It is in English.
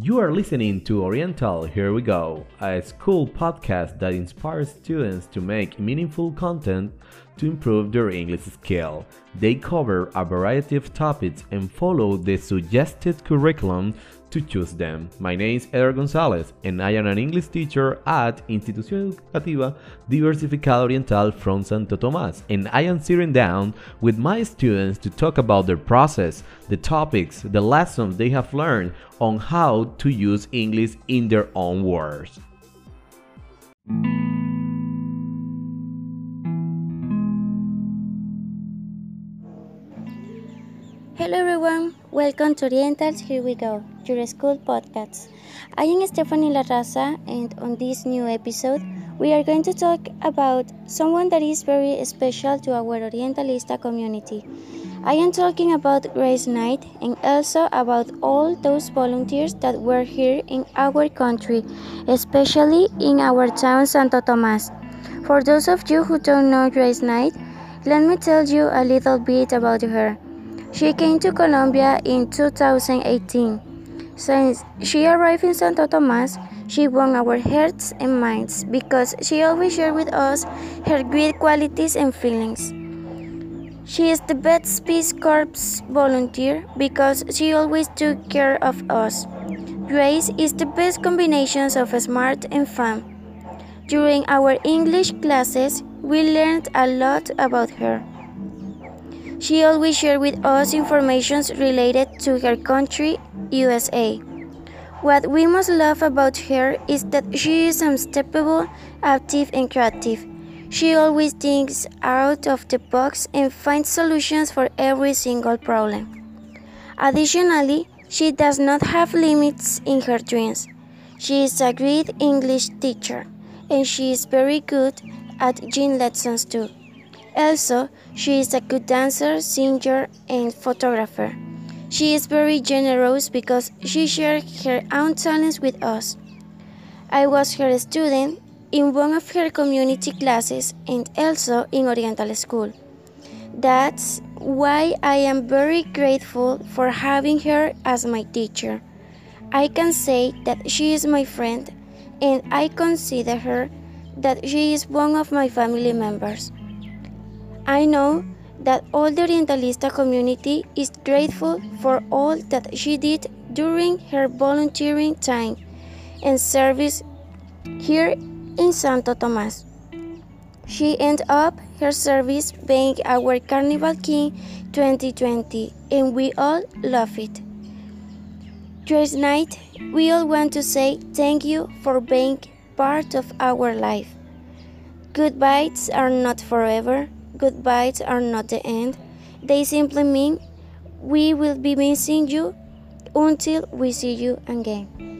You are listening to Oriental. Here We Go, a school podcast that inspires students to make meaningful content to improve their English skill. They cover a variety of topics and follow the suggested curriculum to choose them. My name is Eder Gonzalez and I am an English teacher at Institución Educativa Diversificada Oriental from Santo Tomás and I am sitting down with my students to talk about their process, the topics, the lessons they have learned on how to use English in their own words. Hello everyone, welcome to Orientals Here We Go, your school podcast. I am Stephanie Larraza and on this new episode we are going to talk about someone that is very special to our Orientalista community. I am talking about Grace Knight and also about all those volunteers that were here in our country, especially in our town Santo Tomas. For those of you who don't know Grace Knight, let me tell you a little bit about her. She came to Colombia in 2018. Since she arrived in Santo Tomas, she won our hearts and minds because she always shared with us her great qualities and feelings. She is the best Peace Corps volunteer because she always took care of us. Grace is the best combination of smart and fun. During our English classes, we learned a lot about her. She always shared with us information related to her country, USA. What we most love about her is that she is unstoppable, active, and creative. She always thinks out of the box and finds solutions for every single problem. Additionally, she does not have limits in her dreams. She is a great English teacher, and she is very good at gym lessons too. Also, she is a good dancer, singer, and photographer. She is very generous because she shared her own talents with us. I was her student in one of her community classes and also in Oriental School. That's why I am very grateful for having her as my teacher. I can say that she is my friend and I consider her that she is one of my family members. I know that all the Orientalista community is grateful for all that she did during her volunteering time and service here in Santo Tomas. She ended up her service being our Carnival King 2020 and we all love it. Grace Knight, we all want to say thank you for being part of our life. Goodbyes are not forever goodbyes are not the end. They simply mean we will be missing you until we see you again.